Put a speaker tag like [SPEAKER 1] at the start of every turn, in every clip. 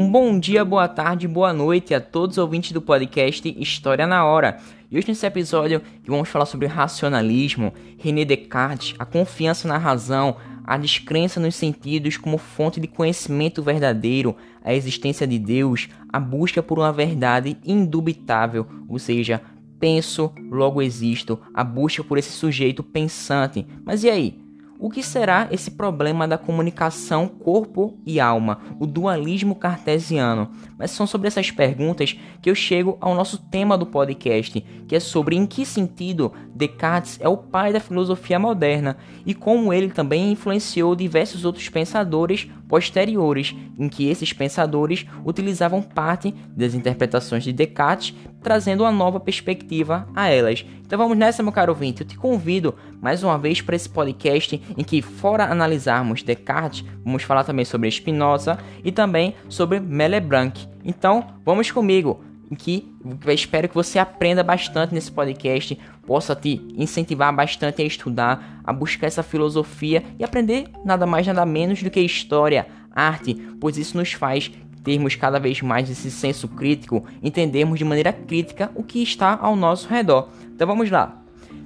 [SPEAKER 1] Um bom dia, boa tarde, boa noite a todos os ouvintes do podcast História na Hora. E hoje nesse episódio vamos falar sobre racionalismo, René Descartes, a confiança na razão, a descrença nos sentidos como fonte de conhecimento verdadeiro, a existência de Deus, a busca por uma verdade indubitável, ou seja, penso, logo existo, a busca por esse sujeito pensante. Mas e aí? O que será esse problema da comunicação corpo e alma, o dualismo cartesiano? Mas são sobre essas perguntas que eu chego ao nosso tema do podcast, que é sobre em que sentido Descartes é o pai da filosofia moderna e como ele também influenciou diversos outros pensadores posteriores, em que esses pensadores utilizavam parte das interpretações de Descartes, trazendo uma nova perspectiva a elas. Então vamos nessa, meu caro ouvinte. Eu te convido mais uma vez para esse podcast em que, fora analisarmos Descartes, vamos falar também sobre Spinoza e também sobre Mellebranc. Então, vamos comigo que eu espero que você aprenda bastante nesse podcast, possa te incentivar bastante a estudar, a buscar essa filosofia e aprender nada mais nada menos do que história, arte, pois isso nos faz termos cada vez mais esse senso crítico, entendermos de maneira crítica o que está ao nosso redor. Então vamos lá.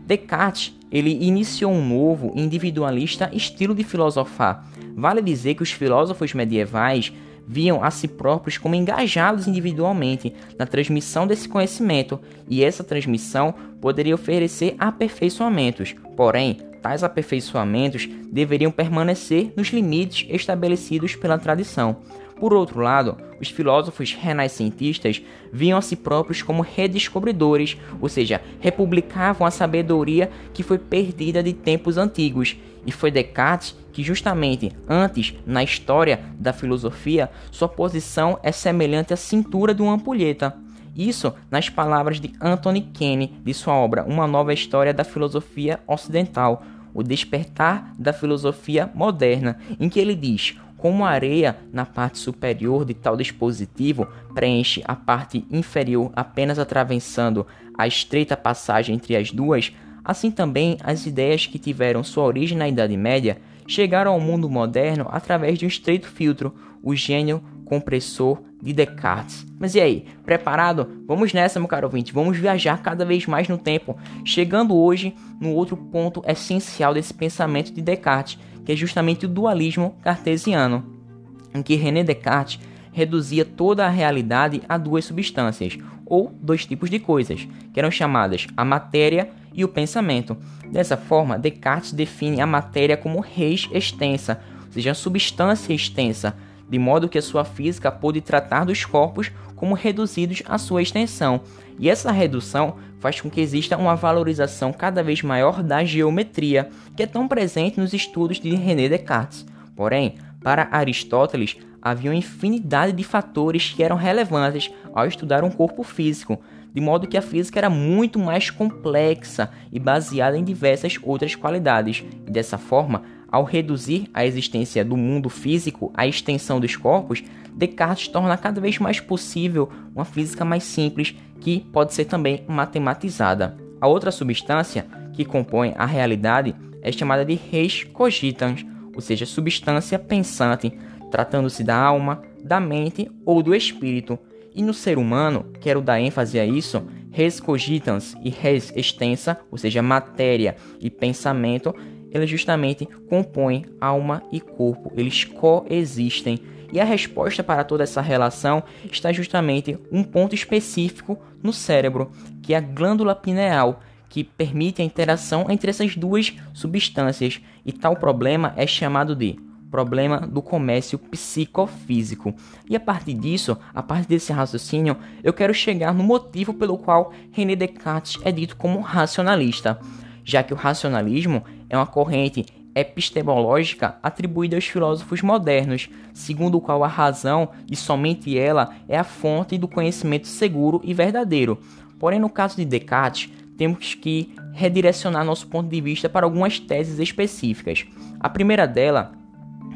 [SPEAKER 1] Descartes, ele iniciou um novo individualista estilo de filosofar. Vale dizer que os filósofos medievais viam a si próprios como engajados individualmente na transmissão desse conhecimento, e essa transmissão poderia oferecer aperfeiçoamentos. Porém, tais aperfeiçoamentos deveriam permanecer nos limites estabelecidos pela tradição. Por outro lado, os filósofos renascentistas viam a si próprios como redescobridores, ou seja, republicavam a sabedoria que foi perdida de tempos antigos. E foi Descartes que, justamente antes, na história da filosofia, sua posição é semelhante à cintura de uma ampulheta. Isso nas palavras de Anthony Kenny, de sua obra Uma Nova História da Filosofia Ocidental, O Despertar da Filosofia Moderna, em que ele diz: como a areia na parte superior de tal dispositivo preenche a parte inferior apenas atravessando a estreita passagem entre as duas, assim também as ideias que tiveram sua origem na Idade Média chegaram ao mundo moderno através de um estreito filtro, o gênio compressor de Descartes. Mas e aí, preparado? Vamos nessa, meu caro ouvinte, vamos viajar cada vez mais no tempo, chegando hoje no outro ponto essencial desse pensamento de Descartes, que é justamente o dualismo cartesiano, em que René Descartes reduzia toda a realidade a duas substâncias, ou dois tipos de coisas, que eram chamadas a matéria e o pensamento. Dessa forma, Descartes define a matéria como res extensa, ou seja, substância extensa, de modo que a sua física pôde tratar dos corpos como reduzidos à sua extensão. E essa redução faz com que exista uma valorização cada vez maior da geometria, que é tão presente nos estudos de René Descartes. Porém, para Aristóteles, havia uma infinidade de fatores que eram relevantes ao estudar um corpo físico, de modo que a física era muito mais complexa e baseada em diversas outras qualidades. E dessa forma, ao reduzir a existência do mundo físico à extensão dos corpos, Descartes torna cada vez mais possível uma física mais simples que pode ser também matematizada. A outra substância que compõe a realidade é chamada de res cogitans, ou seja, substância pensante, tratando-se da alma, da mente ou do espírito. E no ser humano, quero dar ênfase a isso, res cogitans e res extensa, ou seja, matéria e pensamento, eles justamente compõem alma e corpo, eles coexistem. E a resposta para toda essa relação está justamente um ponto específico no cérebro, que é a glândula pineal, que permite a interação entre essas duas substâncias. E tal problema é chamado de problema do comércio psicofísico. E a partir disso, a partir desse raciocínio, eu quero chegar no motivo pelo qual René Descartes é dito como racionalista já que o racionalismo é uma corrente epistemológica atribuída aos filósofos modernos, segundo o qual a razão e somente ela é a fonte do conhecimento seguro e verdadeiro. Porém, no caso de Descartes, temos que redirecionar nosso ponto de vista para algumas teses específicas. A primeira dela,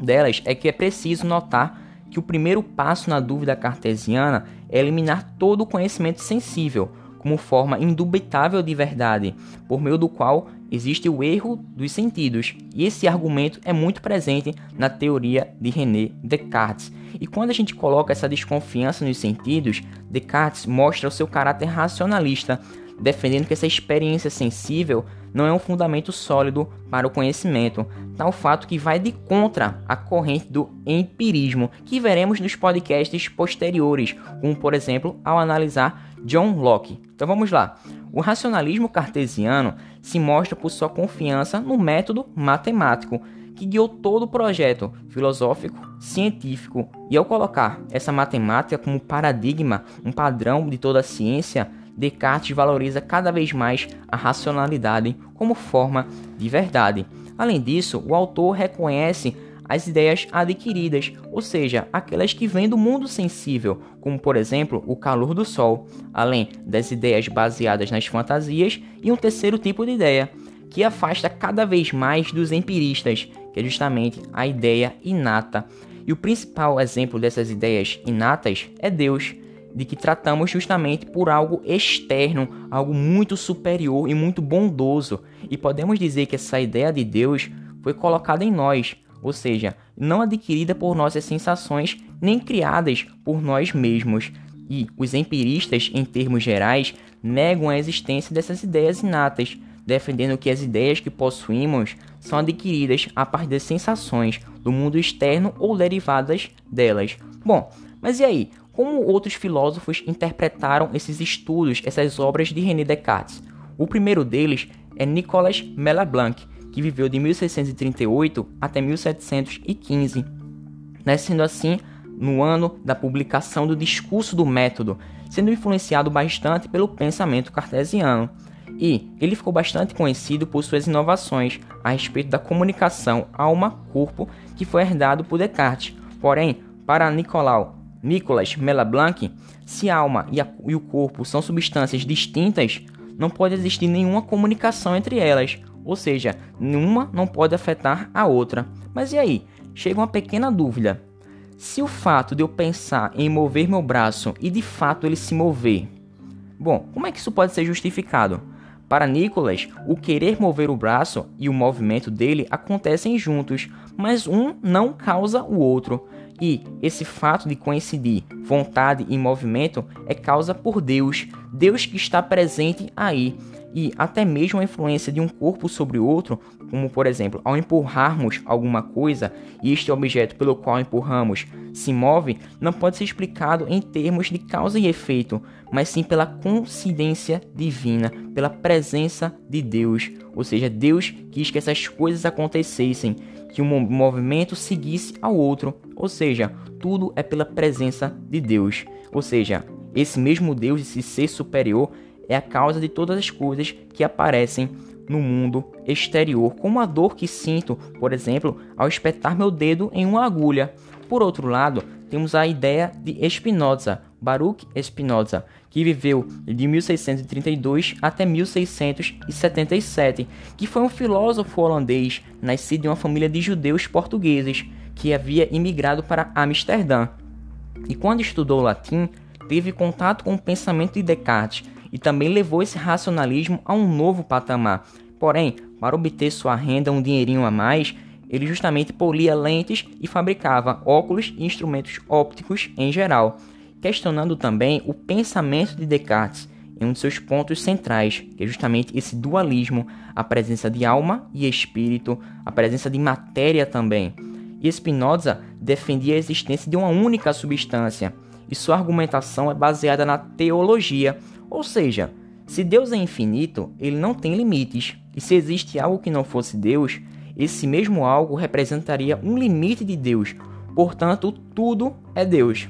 [SPEAKER 1] delas é que é preciso notar que o primeiro passo na dúvida cartesiana é eliminar todo o conhecimento sensível, como forma indubitável de verdade, por meio do qual existe o erro dos sentidos, e esse argumento é muito presente na teoria de René Descartes. E quando a gente coloca essa desconfiança nos sentidos, Descartes mostra o seu caráter racionalista, defendendo que essa experiência sensível não é um fundamento sólido para o conhecimento, tal fato que vai de contra a corrente do empirismo, que veremos nos podcasts posteriores, como por exemplo ao analisar John Locke. Então vamos lá. O racionalismo cartesiano se mostra por sua confiança no método matemático, que guiou todo o projeto filosófico, científico, e ao colocar essa matemática como paradigma, um padrão de toda a ciência, Descartes valoriza cada vez mais a racionalidade como forma de verdade. Além disso, o autor reconhece as ideias adquiridas, ou seja, aquelas que vêm do mundo sensível, como por exemplo o calor do sol, além das ideias baseadas nas fantasias, e um terceiro tipo de ideia, que afasta cada vez mais dos empiristas, que é justamente a ideia inata. E o principal exemplo dessas ideias inatas é Deus, de que tratamos justamente por algo externo, algo muito superior e muito bondoso. E podemos dizer que essa ideia de Deus foi colocada em nós, ou seja, não adquirida por nossas sensações nem criadas por nós mesmos. E os empiristas, em termos gerais, negam a existência dessas ideias inatas, defendendo que as ideias que possuímos são adquiridas a partir das sensações do mundo externo ou derivadas delas. Bom, mas e aí? Como outros filósofos interpretaram esses estudos, essas obras de René Descartes? O primeiro deles é Nicolas Melablanc, que viveu de 1638 até 1715, nascendo assim no ano da publicação do Discurso do Método, sendo influenciado bastante pelo pensamento cartesiano. E ele ficou bastante conhecido por suas inovações a respeito da comunicação alma-corpo que foi herdado por Descartes. Porém, para Nicolau, Nicolas Melablanc, se a alma e, a, e o corpo são substâncias distintas, não pode existir nenhuma comunicação entre elas, ou seja, nenhuma não pode afetar a outra. Mas e aí? Chega uma pequena dúvida. Se o fato de eu pensar em mover meu braço e de fato ele se mover, bom, como é que isso pode ser justificado? Para Nicholas, o querer mover o braço e o movimento dele acontecem juntos, mas um não causa o outro. E esse fato de coincidir vontade e movimento é causa por Deus, Deus que está presente aí e até mesmo a influência de um corpo sobre outro, como por exemplo, ao empurrarmos alguma coisa e este objeto pelo qual empurramos se move, não pode ser explicado em termos de causa e efeito, mas sim pela coincidência divina, pela presença de Deus. Ou seja, Deus quis que essas coisas acontecessem, que um movimento seguisse ao outro. Ou seja, tudo é pela presença de Deus. Ou seja, esse mesmo Deus, esse ser superior, é a causa de todas as coisas que aparecem no mundo exterior, como a dor que sinto, por exemplo, ao espetar meu dedo em uma agulha. Por outro lado, temos a ideia de Spinoza, Baruch Spinoza, que viveu de 1632 até 1677, que foi um filósofo holandês nascido em uma família de judeus portugueses que havia imigrado para Amsterdã. E quando estudou latim, teve contato com o pensamento de Descartes e também levou esse racionalismo a um novo patamar. Porém, para obter sua renda, um dinheirinho a mais, ele justamente polia lentes e fabricava óculos e instrumentos ópticos em geral, questionando também o pensamento de Descartes em um de seus pontos centrais, que é justamente esse dualismo, a presença de alma e espírito, a presença de matéria também. E Spinoza defendia a existência de uma única substância, e sua argumentação é baseada na teologia, ou seja, se Deus é infinito, ele não tem limites. E se existe algo que não fosse Deus, esse mesmo algo representaria um limite de Deus. Portanto, tudo é Deus.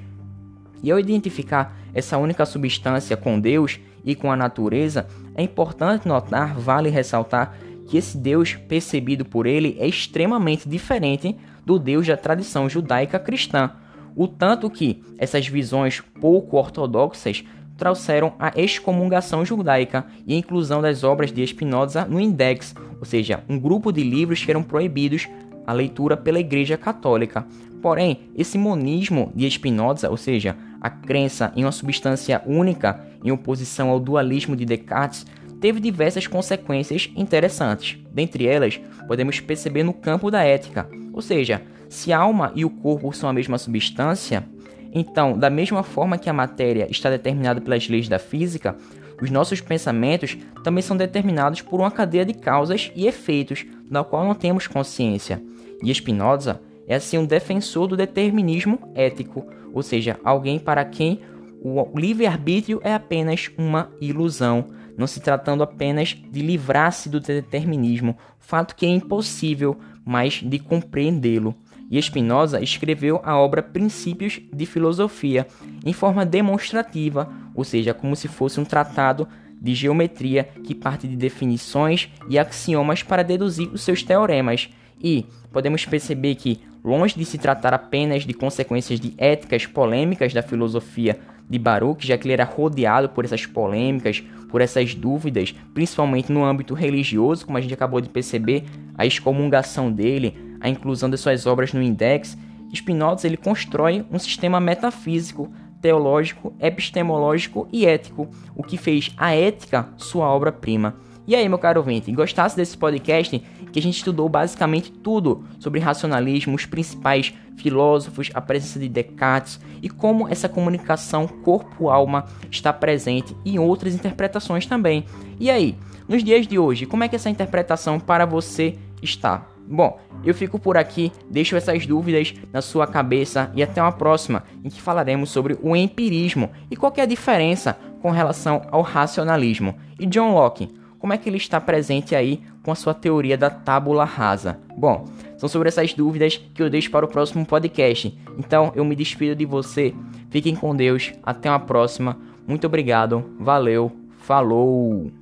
[SPEAKER 1] E ao identificar essa única substância com Deus e com a natureza, é importante notar, vale ressaltar, que esse Deus percebido por ele é extremamente diferente do Deus da tradição judaica cristã. O tanto que essas visões pouco ortodoxas trouxeram a excomungação judaica e a inclusão das obras de Spinoza no Index, ou seja, um grupo de livros que eram proibidos a leitura pela Igreja Católica. Porém, esse monismo de Spinoza, ou seja, a crença em uma substância única em oposição ao dualismo de Descartes, teve diversas consequências interessantes. Dentre elas, podemos perceber no campo da ética, ou seja, se a alma e o corpo são a mesma substância, então, da mesma forma que a matéria está determinada pelas leis da física, os nossos pensamentos também são determinados por uma cadeia de causas e efeitos, da qual não temos consciência. E Spinoza é assim um defensor do determinismo ético, ou seja, alguém para quem o livre-arbítrio é apenas uma ilusão, não se tratando apenas de livrar-se do determinismo, fato que é impossível, mas de compreendê-lo. E Spinoza escreveu a obra Princípios de Filosofia em forma demonstrativa, ou seja, como se fosse um tratado de geometria que parte de definições e axiomas para deduzir os seus teoremas. E podemos perceber que, longe de se tratar apenas de consequências de éticas polêmicas da filosofia de Baruch, já que ele era rodeado por essas polêmicas, por essas dúvidas, principalmente no âmbito religioso, como a gente acabou de perceber, a excomungação dele, a inclusão de suas obras no Index, Spinoza ele constrói um sistema metafísico, teológico, epistemológico e ético, o que fez a ética sua obra-prima. E aí, meu caro ouvinte, gostasse desse podcast que a gente estudou basicamente tudo sobre racionalismo, os principais filósofos, a presença de Descartes e como essa comunicação corpo-alma está presente em outras interpretações também. E aí, nos dias de hoje, como é que essa interpretação para você está? Bom, eu fico por aqui, deixo essas dúvidas na sua cabeça e até uma próxima, em que falaremos sobre o empirismo e qual é a diferença com relação ao racionalismo. E John Locke, como é que ele está presente aí com a sua teoria da tábula rasa? Bom, são sobre essas dúvidas que eu deixo para o próximo podcast. Então eu me despido de você. Fiquem com Deus. Até uma próxima. Muito obrigado. Valeu. Falou.